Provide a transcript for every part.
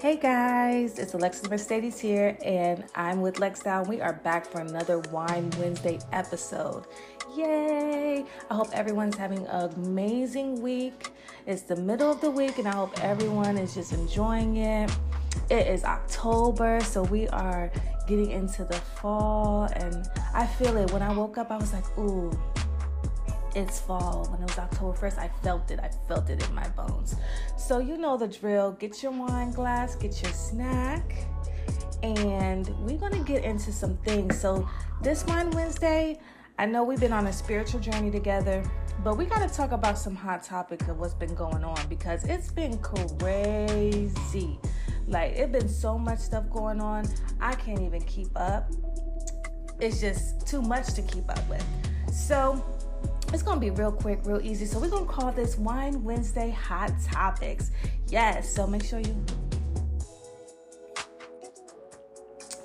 Hey guys, it's Alexis Mercedes here, and I'm with Lex Down. We are back for another Wine Wednesday episode. Yay! I hope everyone's having an amazing week. It's the middle of the week, and I hope everyone is just enjoying it. It is October, so we are getting into the fall, and I feel it. When I woke up, I was like, ooh, it's fall. When it was October 1st, I felt it. I felt it in my bones. So, you know the drill. Get your wine glass, get your snack, and we're going to get into some things. So, this Wine Wednesday, I know we've been on a spiritual journey together, but we got to talk about some hot topics of what's been going on because it's been crazy. Like, it's been so much stuff going on, I can't even keep up. It's just too much to keep up with. So, it's gonna be real quick, real easy. So, we're gonna call this Wine Wednesday Hot Topics. Yes, so make sure you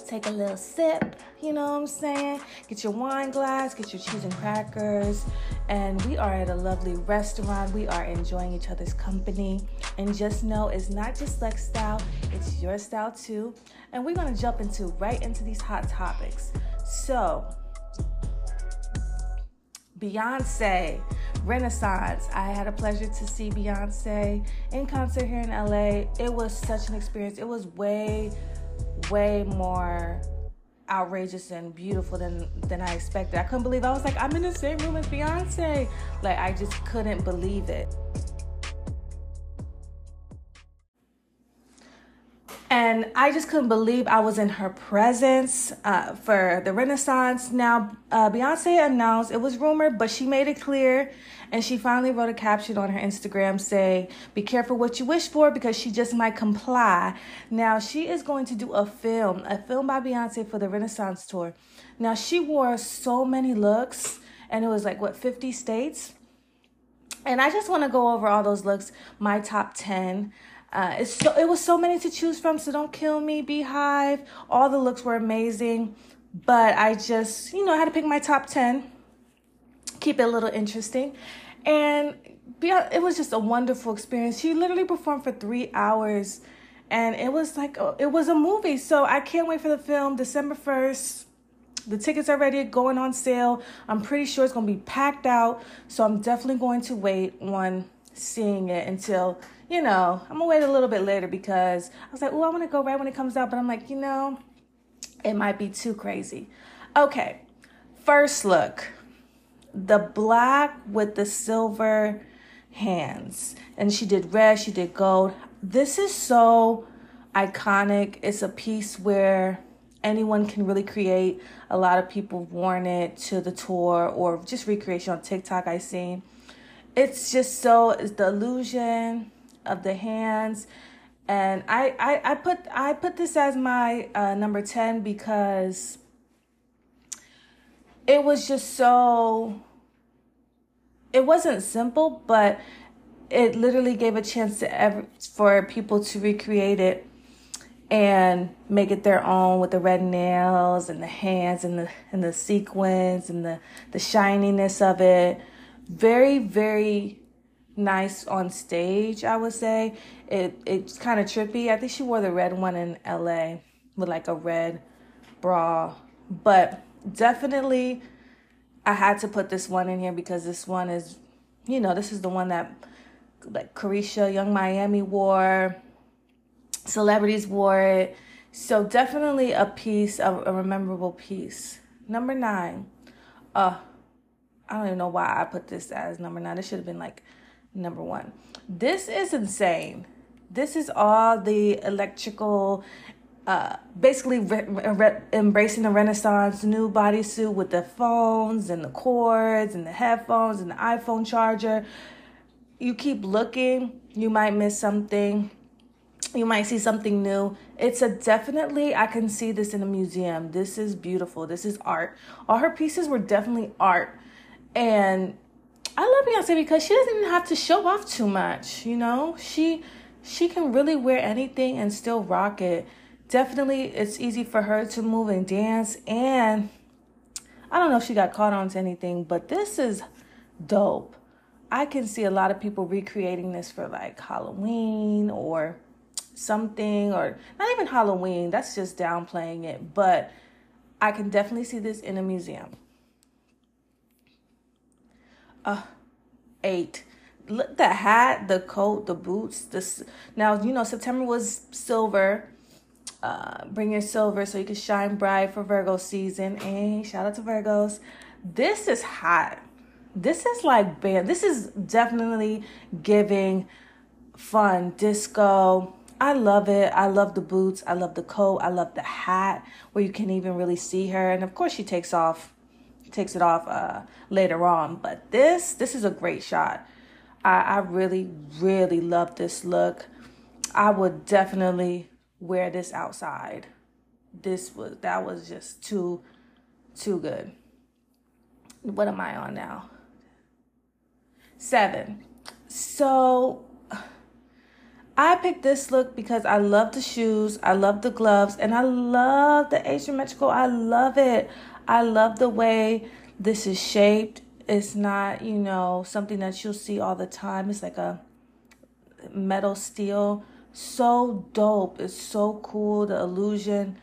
take a little sip, you know what I'm saying? Get your wine glass, get your cheese and crackers. And we are at a lovely restaurant. We are enjoying each other's company. And just know it's not just Lex style, it's your style too. And we're gonna jump into right into these hot topics. So, Beyonce, Renaissance. I had a pleasure to see Beyonce in concert here in LA. It was such an experience. It was way way more outrageous and beautiful than than I expected. I couldn't believe I was like, I'm in the same room as Beyonce. Like I just couldn't believe it. And I just couldn't believe I was in her presence uh, for the Renaissance. Now, uh, Beyonce announced it was rumored, but she made it clear and she finally wrote a caption on her Instagram saying, Be careful what you wish for because she just might comply. Now, she is going to do a film, a film by Beyonce for the Renaissance tour. Now, she wore so many looks, and it was like, what, 50 states? And I just want to go over all those looks, my top 10. Uh, it's so, it was so many to choose from, so don't kill me, BeyHive. All the looks were amazing, but I just, you know, I had to pick my top 10, keep it a little interesting and it was just a wonderful experience. She literally performed for three hours, and it was like oh, it was a movie. So I can't wait for the film, December first. The tickets are ready, going on sale. I'm pretty sure it's gonna be packed out. So I'm definitely going to wait on seeing it until you know I'm gonna wait a little bit later because I was like, oh, I want to go right when it comes out, but I'm like, you know, it might be too crazy. Okay, first look the black with the silver hands. And she did red, she did gold. This is so iconic. It's a piece where anyone can really create. A lot of people worn it to the tour or just recreation on TikTok I seen. It's just so it's the illusion of the hands. And I, I, I put I put this as my uh, number 10 because it was just so it wasn't simple, but it literally gave a chance to ever, for people to recreate it and make it their own with the red nails and the hands and the and the sequins and the the shininess of it. Very very nice on stage, I would say. It it's kind of trippy. I think she wore the red one in LA with like a red bra, but definitely I had to put this one in here because this one is, you know, this is the one that like Caresha, Yung Miami wore, celebrities wore it. So definitely a piece, a, a memorable piece. Number nine, uh, I don't even know why I put this as number nine. It should have been like number one. This is insane. This is all the electrical uh, basically re- re- embracing the Renaissance new bodysuit with the phones and the cords and the headphones and the iPhone charger. You keep looking, you might miss something. You might see something new. It's a definitely, I can see this in a museum. This is beautiful. This is art. All her pieces were definitely art. And I love Beyonce because she doesn't even have to show off too much, you know? She she can really wear anything and still rock it definitely it's easy for her to move and dance and I don't know if she got caught on to anything, but this is dope. I can see a lot of people recreating this for like Halloween or something or not even Halloween. That's just downplaying it, but I can definitely see this in a museum. Uh, eight. Look, the hat, the coat, the boots. This now you know September was silver. Uh, bring your silver so you can shine bright for Virgo season. Hey, shout out to Virgos. This is hot. This is like band. This is definitely giving fun disco. I love it. I love the boots. I love the coat. I love the hat where you can even really see her. And of course, she takes off, takes it off uh, later on. But this, this is a great shot. I, I really, really love this look. I would definitely wear this outside. This was that was just too, too good. What am I on now? Seven. So I picked this look because I love the shoes, I love the gloves, and I love the asymmetrical. I love it. I love the way this is shaped. It's not, you know, something that you'll see all the time. It's like a metal steel. So dope. It's so cool. The illusion.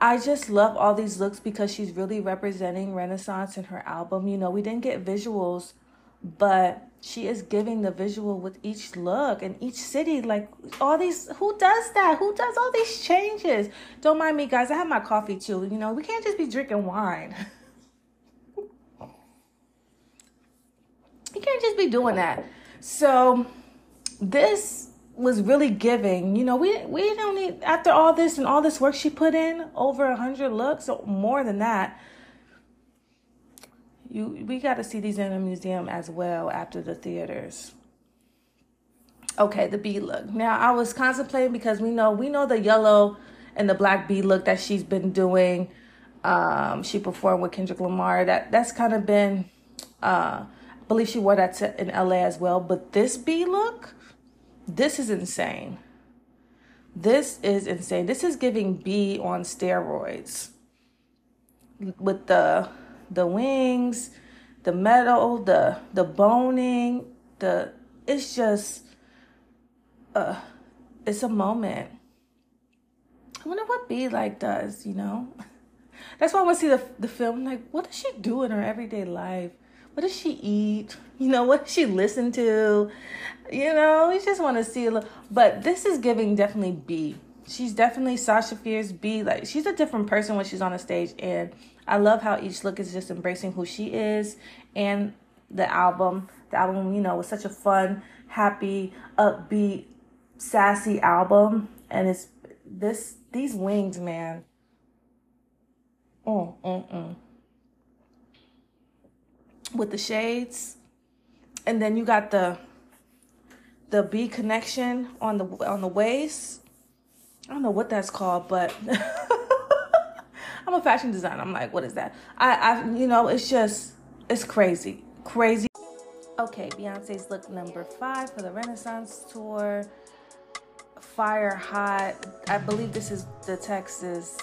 I just love all these looks because she's really representing Renaissance in her album. You know, we didn't get visuals, but she is giving the visual with each look and each city like all these who does that? Who does all these changes? Don't mind me guys i have my coffee too. You know we can't just be drinking wine. You can't just be doing that. So this was really giving. You know we we don't need after all this and all this work she put in over a hundred looks or more than that you we got to see these in a museum as well after the theaters. Okay, the B look. Now I was contemplating because we know we know the yellow and the black B look that she's been doing. Um, she performed with Kendrick Lamar. That that's kind of been. Uh, I believe she wore that to, in LA as well. But this B look, this is insane. This is insane. This is giving B on steroids with the the wings, the metal, the the boning, the it's just uh it's a moment. I wonder what B like does, you know? That's why I want to see the the film. Like, what does she do in her everyday life? What does she eat? You know, what does she listen to? You know, we just want to see a little. But this is giving definitely B. She's definitely Sasha Fierce B. Like, she's a different person when she's on a stage, and I love how each look is just embracing who she is and the album. The album, you know, was such a fun, happy, upbeat, sassy album. And it's this these wings, man. Mm, mm, mm. With the shades. And then you got the the B connection on the on the waist. I don't know what that's called, but I'm a fashion designer. I'm like, what is that? I, I, you know, it's just, it's crazy, crazy. Okay, Beyonce's look number five for the Renaissance tour. Fire hot. I believe this is the Texas.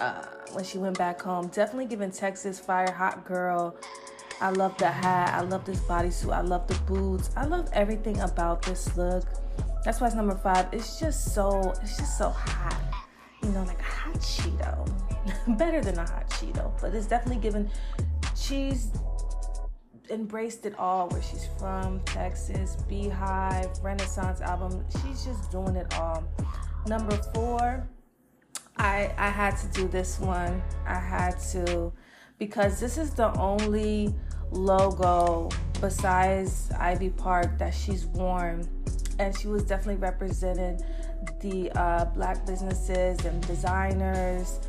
Uh, when she went back home, definitely giving Texas fire hot girl. I love the hat. I love this bodysuit. I love the boots. I love everything about this look. That's why it's number five. It's just so. It's just so hot. You know, like a hot Cheeto. better than a hot Cheeto, but it's definitely given. She's embraced it all where she's from Texas, BeyHive, Renaissance album. She's just doing it all. Number four, I I had to do this one. I had to because this is the only logo besides Ivy Park that she's worn, and she was definitely representing the uh, black businesses and designers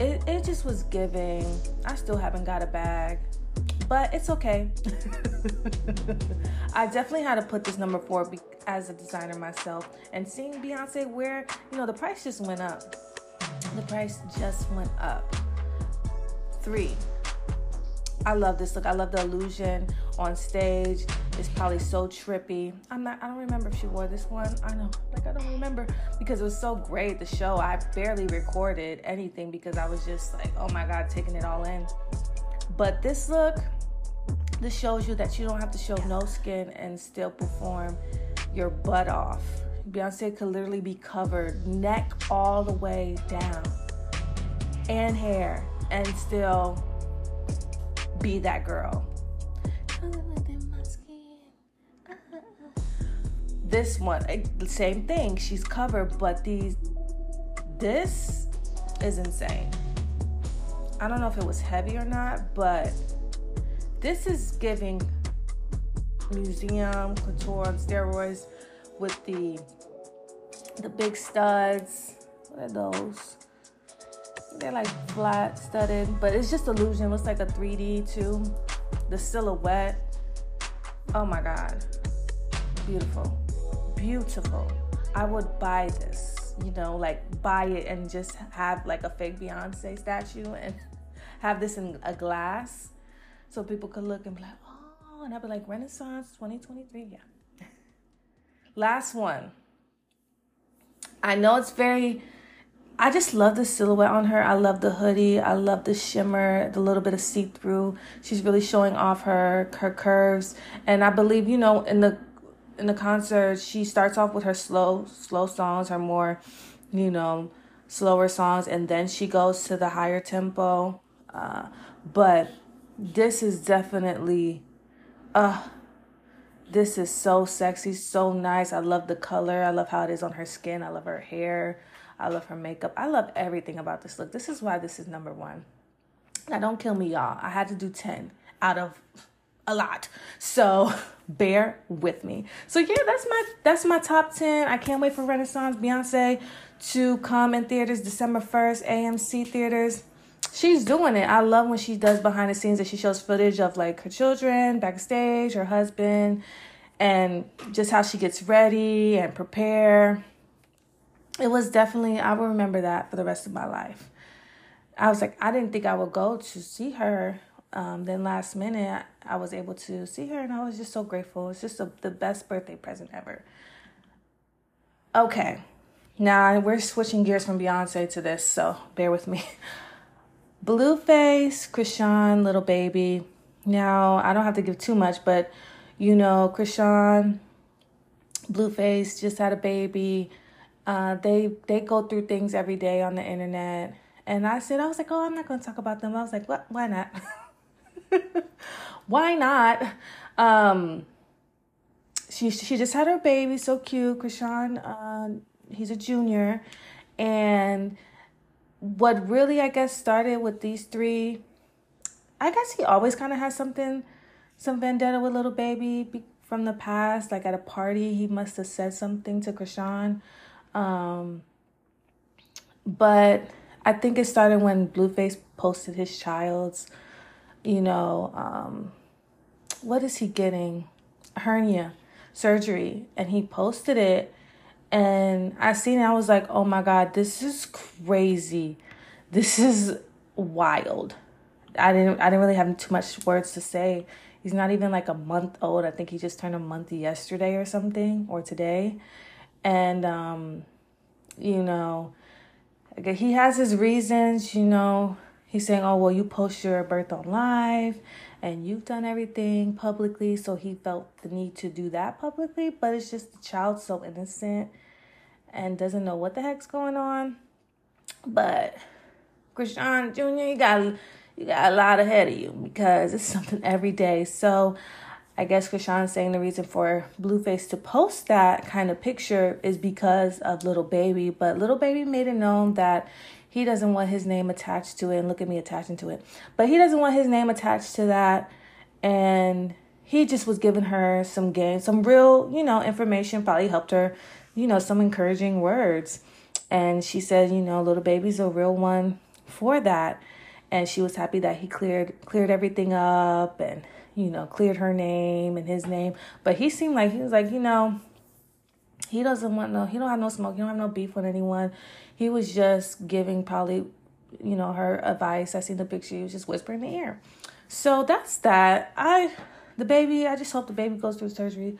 it, it just was giving. I still haven't got a bag, but it's okay. I definitely had to put this number four be- as a designer myself. And seeing Beyonce wear, you know, the price just went up. The price just went up. Three, I love this look. I love the illusion on stage. It's probably so trippy. I'm not I don't remember if she wore this one. I know. Like I don't remember because it was so great the show. I barely recorded anything because I was just like, "Oh my god, taking it all in." But this look this shows you that you don't have to show no skin and still perform your butt off. Beyonce could literally be covered neck all the way down and hair and still be that girl. This one, eh, same thing. She's covered, but these, this is insane. I don't know if it was heavy or not, but this is giving museum couture on steroids with the the big studs. What are those? They're like flat studded, but it's just illusion. Looks like a 3D too. The silhouette. Oh my god. Beautiful. Beautiful. I would buy this, you know, like buy it and just have like a fake Beyonce statue and have this in a glass so people could look and be like, oh, and I'd be like, Renaissance 2023. Yeah. Last one. I know it's very I just love the silhouette on her. I love the hoodie. I love the shimmer, the little bit of see through. She's really showing off her her curves. And I believe, you know, in the in the concert, she starts off with her slow slow songs, her more, you know, slower songs, and then she goes to the higher tempo. Uh, but this is definitely, uh, this is so sexy, so nice. I love the color. I love how it is on her skin. I love her hair. I love her makeup. I love everything about this look. This is why this is number one. Now, don't kill me, y'all. I had to do 10 out of a lot. So bear with me. So yeah, that's my that's my top 10. I can't wait for Renaissance Beyonce to come in theaters December 1st, AMC theaters. She's doing it. I love when she does behind the scenes that she shows footage of like her children backstage, her husband, and just how she gets ready and prepare it was definitely I will remember that for the rest of my life. I was like, I didn't think I would go to see her. Um, then last minute, I was able to see her, and I was just so grateful. It's just a, the best birthday present ever. Okay, now we're switching gears from Beyonce to this, so bear with me. Blueface, Chrisean, Lil Baby. Now I don't have to give too much, but you know, Chrisean, Blueface just had a baby. Uh, they they go through things every day on the internet, and I said I was like, oh, I'm not going to talk about them. I was like, what? Why not? Why not? Um, she she just had her baby, so cute. Chrisean, uh, he's a junior, and what really I guess started with these three. I guess he always kind of has something, some vendetta with Lil Baby from the past. Like at a party, he must have said something to Chrisean. um, but I think it started when Blueface posted his child's, you know, um, what is he getting? Hernia surgery. And he posted it. And I seen it. I was like, oh my God, this is crazy. This is wild. I didn't I didn't really have too much words to say. He's not even like a month old. I think he just turned a month yesterday or something or today and um, you know, he has his reasons. You know, he's saying, "Oh, well, you post your birth on live, and you've done everything publicly," so he felt the need to do that publicly. But it's just the child so innocent and doesn't know what the heck's going on. But Chrisean Jr., you got you got a lot ahead of you because it's something every day. So I guess Chrisean's saying the reason for Blueface to post that kind of picture is because of Lil Baby, but Lil Baby made it known that he doesn't want his name attached to it. And look at me attaching to it, but he doesn't want his name attached to that. And he just was giving her some game, some real, you know, information. Probably helped her, you know, some encouraging words. And she said, you know, Lil Baby's a real one for that. And she was happy that he cleared cleared everything up and you know, cleared her name and his name. But he seemed like he was like, you know, he doesn't want no, he don't have no smoke, he don't have no beef with anyone. He was just giving probably, you know, her advice. I seen the picture, he was just whispering in the ear. So that's that. I, the baby, I just hope the baby goes through surgery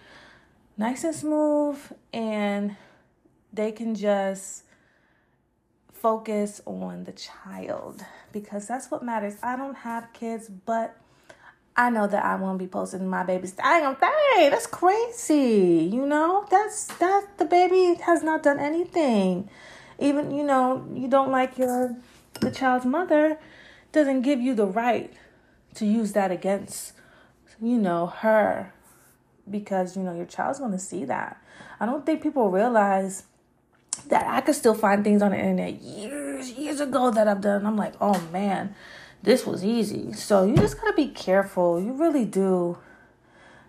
nice and smooth and they can just focus on the child because that's what matters. I don't have kids, but I know that I won't be posting my baby's dang thing. That's crazy. You know, that's that the baby has not done anything. Even you know, you don't like your the child's mother doesn't give you the right to use that against you know her because you know your child's going to see that. I don't think people realize that I could still find things on the internet years years ago that I've done. I'm like, "Oh man, this was easy. So you just gotta be careful. You really do.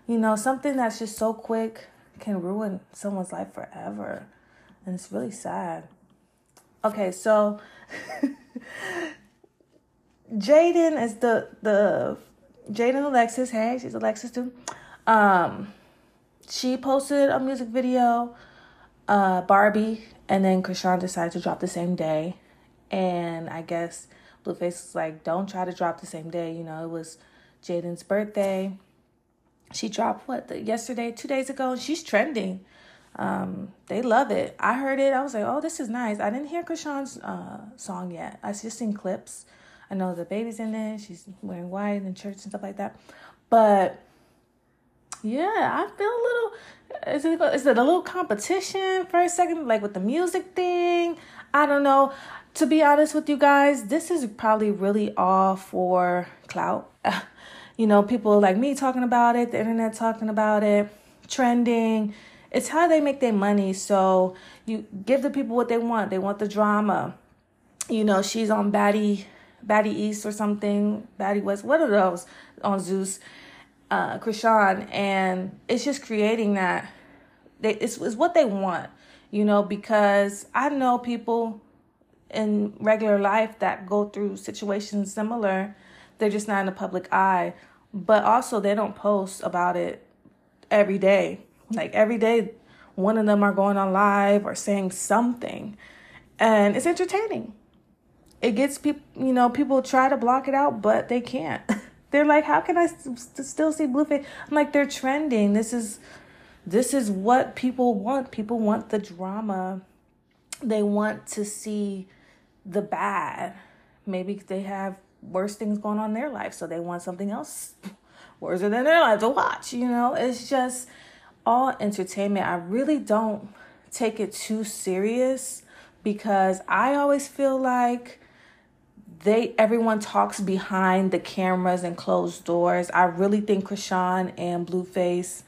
You know, something that's just so quick can ruin someone's life forever. And it's really sad. Okay, so Jaidyn is the the Jaidyn Alexis. Hey, she's Alexis too. Um, she posted a music video, uh, Barbie, and then Chrisean decided to drop the same day, and I guess Blueface was like, don't try to drop the same day. You know, it was Jaidyn's birthday. She dropped what the, yesterday, two days ago. She's trending. Um, they love it. I heard it. I was like, oh, this is nice. I didn't hear Chrisean's uh, song yet. I just seen clips. I know the baby's in it. She's wearing white in church and stuff like that. But yeah, I feel a little. Is it, is it a little competition for a second, like with the music thing? I don't know to be honest with you guys, this is probably really all for clout. you know, people like me talking about it, the internet talking about it, trending. It's how they make their money. So you give the people what they want. They want the drama. You know, she's on Batty, Batty East or something, Batty West, what are those on Zeus, uh, Chrisean, and it's just creating that. They, it's, it's what they want, you know, because I know people in regular life that go through situations similar. They're just not in the public eye. But also, they don't post about it every day. Like every day, one of them are going on live or saying something. And it's entertaining. It gets people, you know, people try to block it out, but they can't. they're like, how can I st- still see Blueface? I'm like, they're trending. This is, this is what people want. People want the drama. They want to see the bad. Maybe they have worse things going on in their life, so they want something else worse than their life to watch. You know, it's just all entertainment. I really don't take it too serious because I always feel like they everyone talks behind the cameras and closed doors. I really think Chrisean and Blueface,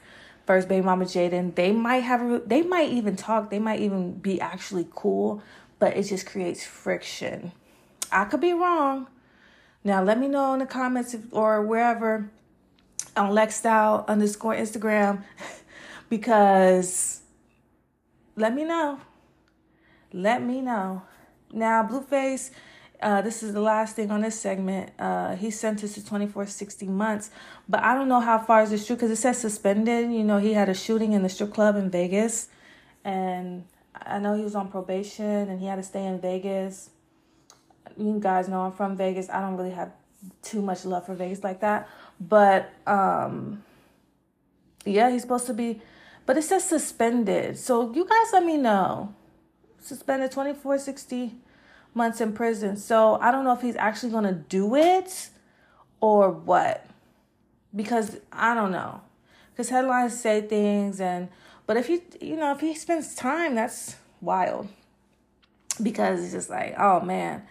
first baby mama Jaidyn, they might have they might even talk. They might even be actually cool, but it just creates friction. I could be wrong. Now let me know in the comments if, or wherever on Lexstyle underscore Instagram because let me know. Let me know. Now Blueface, uh, this is the last thing on this segment. Uh, he's sentenced to 24, 60 months, but I don't know how far is this true because it says suspended. You know, he had a shooting in the strip club in Vegas, and I know he was on probation and he had to stay in Vegas. You guys know I'm from Vegas. I don't really have too much love for Vegas like that. But um yeah, he's supposed to be but it says suspended. So you guys let me know. Suspended 24 60 months in prison. So I don't know if he's actually going to do it or what. Because I don't know. Cuz headlines say things and but if he, you know, if he spends time, that's wild. Because it's just like, oh man,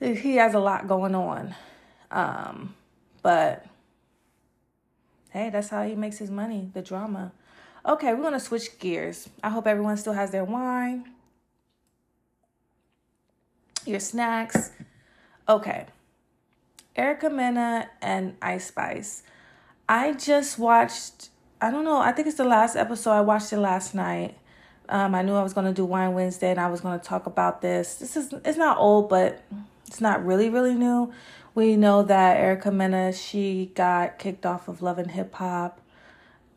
he has a lot going on. Um, but hey, that's how he makes his money, the drama. Okay, we're gonna switch gears. I hope everyone still has their wine, your snacks. Okay. Erica Mena and Ice Spice. I just watched I don't know. I think it's the last episode. I watched it last night. Um, I knew I was going to do Wine Wednesday and I was going to talk about this. This is it's not old, but it's not really really new. We know that Erica Mena she got kicked off of Love and Hip Hop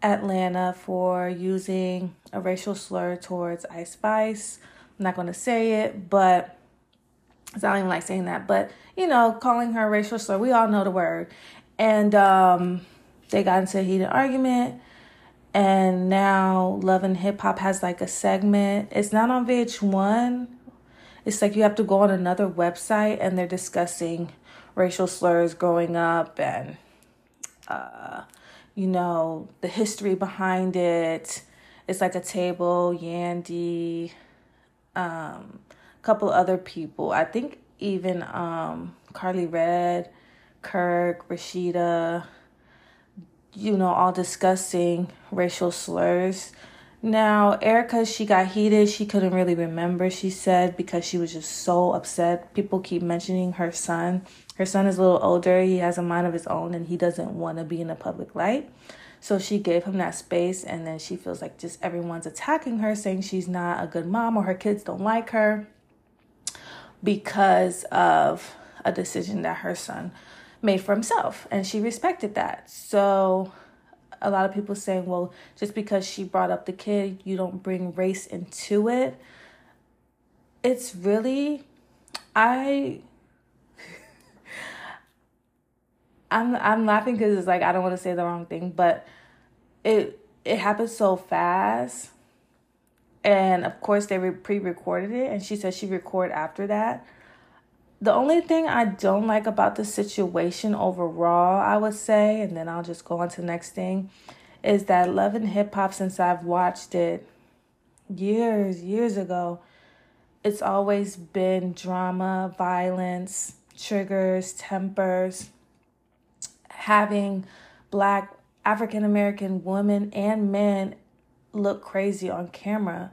Atlanta for using a racial slur towards Ice Spice. I'm not going to say it, but I don't even like saying that. But you know, calling her a racial slur, we all know the word. And um, they got into a heated argument and now Love and Hip Hop has like a segment. It's not on VH1. It's like you have to go on another website and they're discussing racial slurs growing up and uh, you know, the history behind it. It's like a table, Yandy, um, a couple other people. I think even um, Karlie Redd, Kirk, Rasheeda, you know, all discussing racial slurs. Now, Erica, she got heated. She couldn't really remember, she said, because she was just so upset. People keep mentioning her son. Her son is a little older. He has a mind of his own and he doesn't want to be in the public light. So she gave him that space, and then she feels like just everyone's attacking her, saying she's not a good mom or her kids don't like her because of a decision that her son made for himself. And she respected that. So a lot of people saying, well, just because she brought up the kid, you don't bring race into it. It's really, I I'm I'm laughing because it's like I don't want to say the wrong thing, but it it happened so fast, and of course they pre-recorded it, and she said she recorded after that. The only thing I don't like about the situation overall, I would say, and then I'll just go on to the next thing, is that Love and Hip Hop since I've watched it years years ago, it's always been drama, violence, triggers, tempers having black African American women and men look crazy on camera.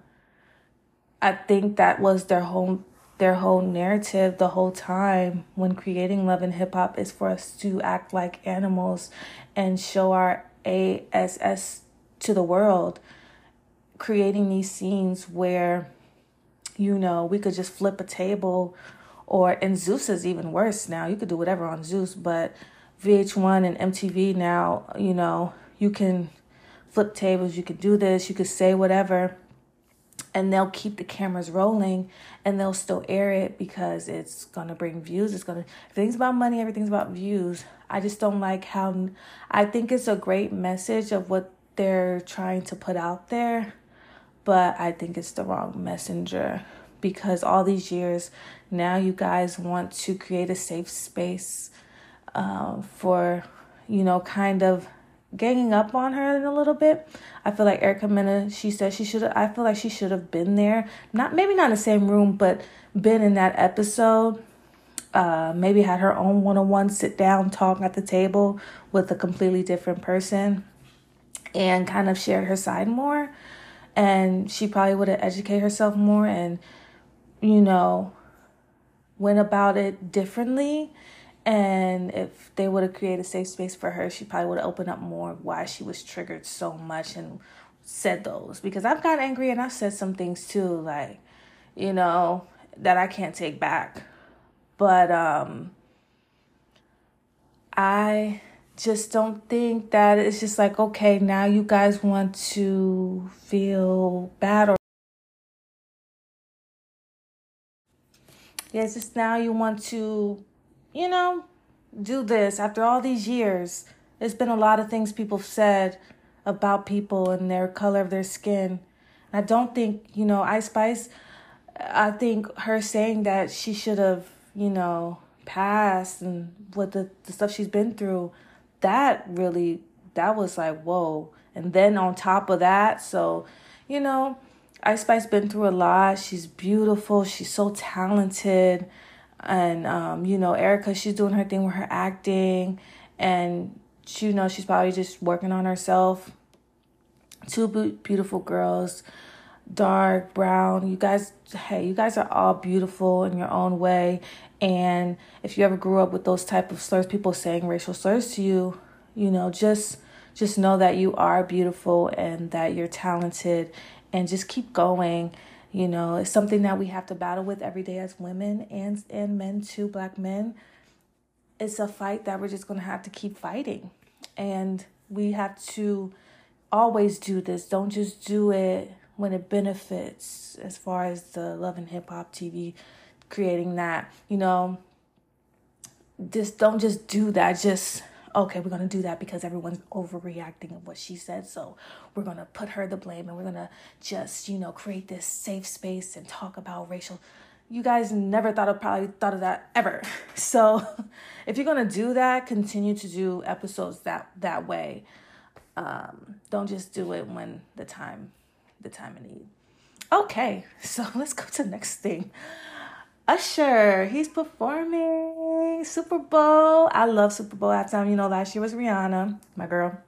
I think that was their whole their whole narrative the whole time when creating love and hip hop is for us to act like animals and show our ASS to the world. Creating these scenes where you know, we could just flip a table or and Zeus is even worse now. You could do whatever on Zeus, but VH1 and MTV now, you know, you can flip tables, you could do this, you could say whatever, and they'll keep the cameras rolling and they'll still air it because it's gonna bring views. It's gonna, everything's about money, everything's about views. I just don't like how, I think it's a great message of what they're trying to put out there, but I think it's the wrong messenger because all these years now you guys want to create a safe space uh, for, you know, kind of ganging up on her in a little bit. I feel like Erica Mena, she said she should I feel like she should have been there. Not maybe not in the same room, but been in that episode. Uh, maybe had her own one on one sit down talk at the table with a completely different person and kind of shared her side more. And she probably would have educated herself more and, you know, went about it differently and if they would have created a safe space for her, she probably would have opened up more why she was triggered so much and said those. Because I've got angry and I've said some things too, like, you know, that I can't take back. But um I just don't think that it's just like, okay, now you guys want to feel bad or yeah, it's just now you want to you know, do this after all these years. There's been a lot of things people have said about people and their color of their skin. I don't think, you know, Ice Spice, I think her saying that she should have, you know, passed and what the, the stuff she's been through, that really, that was like, whoa. And then on top of that, so, you know, Ice Spice been through a lot. She's beautiful. She's so talented and um, you know erica she's doing her thing with her acting. And she, you know she's probably just working on herself. Two beautiful girls. Dark brown. You guys hey you guys are all beautiful in your own way. And if you ever grew up with those type of slurs people saying racial slurs to you you know just just know that you are beautiful and that you're talented. And just keep going you know, it's something that we have to battle with every day as women and and men too, black men. It's a fight that we're just going to have to keep fighting. And we have to always do this. Don't just do it when it benefits as far as the Love and Hip Hop TV creating that. You know, just don't just do that. Just okay, we're going to do that because everyone's overreacting of what she said. So we're going to put her the blame and we're going to just, you know, create this safe space and talk about racial. you guys never thought of probably thought of that ever. So if you're gonna do that, continue to do episodes that that way. Um, don't just do it when the time the time of need. Okay, so let's go to the next thing. Usher, he's performing Super Bowl. I love Super Bowl halftime. You know, last year was Rihanna, my girl.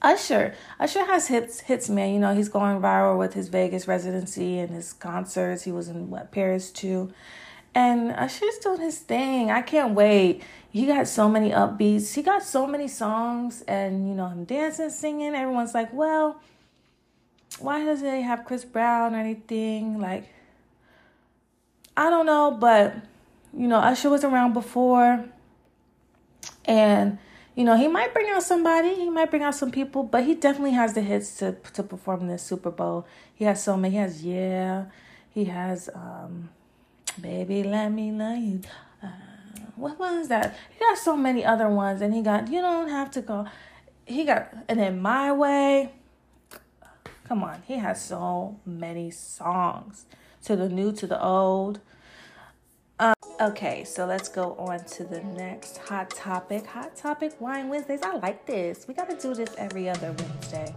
Usher, Usher has hits, hits, man. You know, he's going viral with his Vegas residency and his concerts. He was in what Paris too, and Usher's doing his thing. I can't wait. He got so many upbeats. He got so many songs, and you know, him dancing, singing. Everyone's like, well, why doesn't he have Chris Brown or anything? Like, I don't know, but you know, Usher was around before, and you know, he might bring out somebody, he might bring out some people, but he definitely has the hits to to perform this Super Bowl. He has so many. He has yeah, he has um, baby, let me love you. Uh, what was that? He got so many other ones, and he got you don't have to go. He got and in my way. Come on, he has so many songs to the new to the old. Um, okay, so let's go on to the next hot topic. Hot topic wine Wednesdays. I like this. We got to do this every other Wednesday.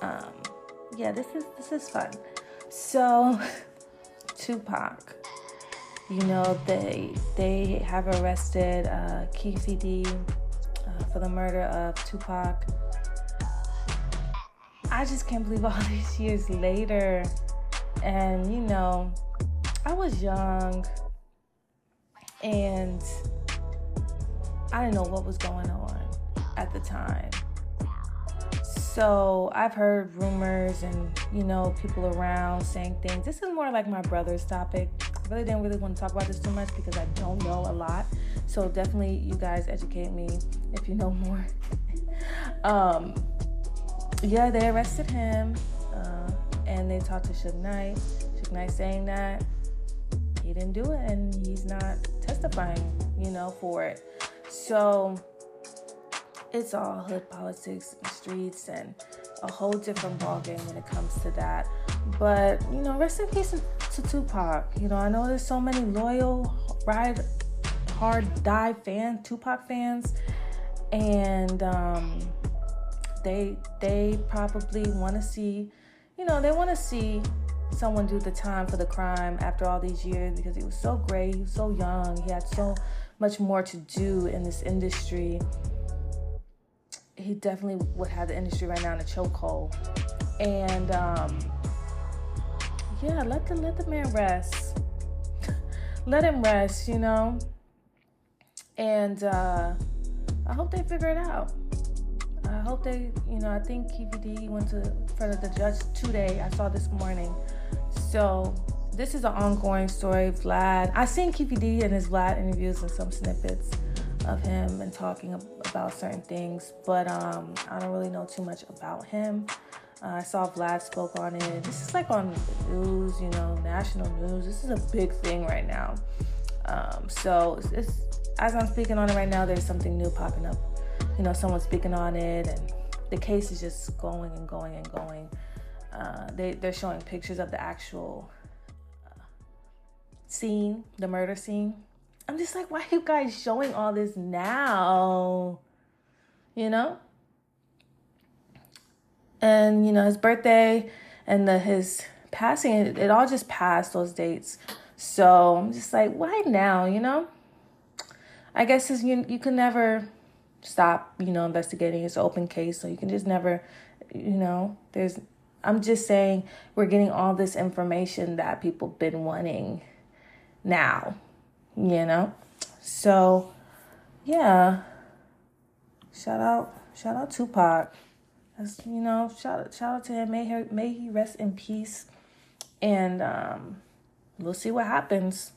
Um, yeah, this is this is fun. So, Tupac. You know they they have arrested uh, Keffe D uh, for the murder of Tupac. I just can't believe all these years later, and you know, I was young and I didn't know what was going on at the time. So I've heard rumors and you know people around saying things. This is more like my brother's topic. I really didn't really want to talk about this too much because I don't know a lot. So definitely you guys educate me if you know more. um, yeah, they arrested him and they talked to Suge Knight. Suge Knight saying that he didn't do it and he's not testifying, you know, for it. So it's all hood politics and streets and a whole different ballgame when it comes to that. But, you know, rest in peace to Tupac. You know, I know there's so many loyal, ride hard, die fan, Tupac fans. And um, they they probably want to see, you know, they want to see someone do the time for the crime after all these years because he was so great, he was so young, he had so much more to do in this industry. He definitely would have the industry right now in a chokehold. And um, yeah, let the let the man rest. let him rest, you know. And uh, I hope they figure it out. Hope they, you know, I think Keffe D went to front of the judge today. I saw this morning so this is an ongoing story. Vlad, I seen Keffe D in his Vlad interviews and some snippets of him and talking about certain things, but um, I don't really know too much about him. Uh, I saw Vlad spoke on it. This is like on the news, you know, national news. This is a big thing right now. Um, so it's, it's, as I'm speaking on it right now, there's something new popping up. You know, someone speaking on it, and the case is just going and going and going. Uh, they they're showing pictures of the actual uh, scene, the murder scene. I'm just like, why are you guys showing all this now? You know. And you know his birthday and the, his passing, it, it all just passed those dates. So I'm just like, why now? You know. I guess you you can never stop, you know, investigating. It's an open case, so you can just never, you know, there's I'm just saying we're getting all this information that people been wanting now, you know? So, yeah. Shout out, shout out Tupac. That's, you know, shout out, shout out to him. May he, may he rest in peace. And um, we'll see what happens.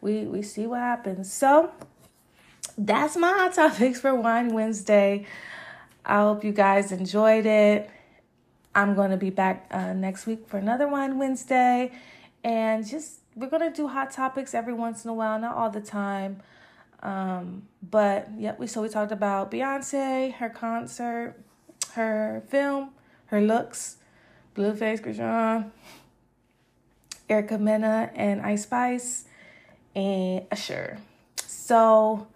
We we see what happens. So, that's my hot topics for Wine Wednesday. I hope you guys enjoyed it. I'm going to be back uh, next week for another Wine Wednesday. And just, we're going to do hot topics every once in a while, not all the time. Um, but yeah, we, so we talked about Beyonce, her concert, her film, her looks, Blueface Chrisean. Erica Mena, and Ice Spice, and Usher. So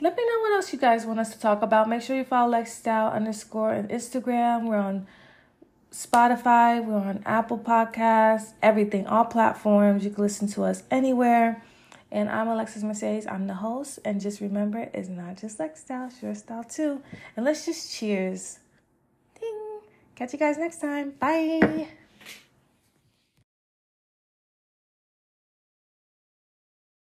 let me know what else you guys want us to talk about. Make sure you follow Lexstyle underscore on Instagram. We're on Spotify, we're on Apple Podcasts, everything, all platforms. You can listen to us anywhere. And I'm Alexis Mercedes. I'm the host. And just remember, it's not just Lex style, it's your style too. And let's just cheers. Ding. Catch you guys next time. Bye.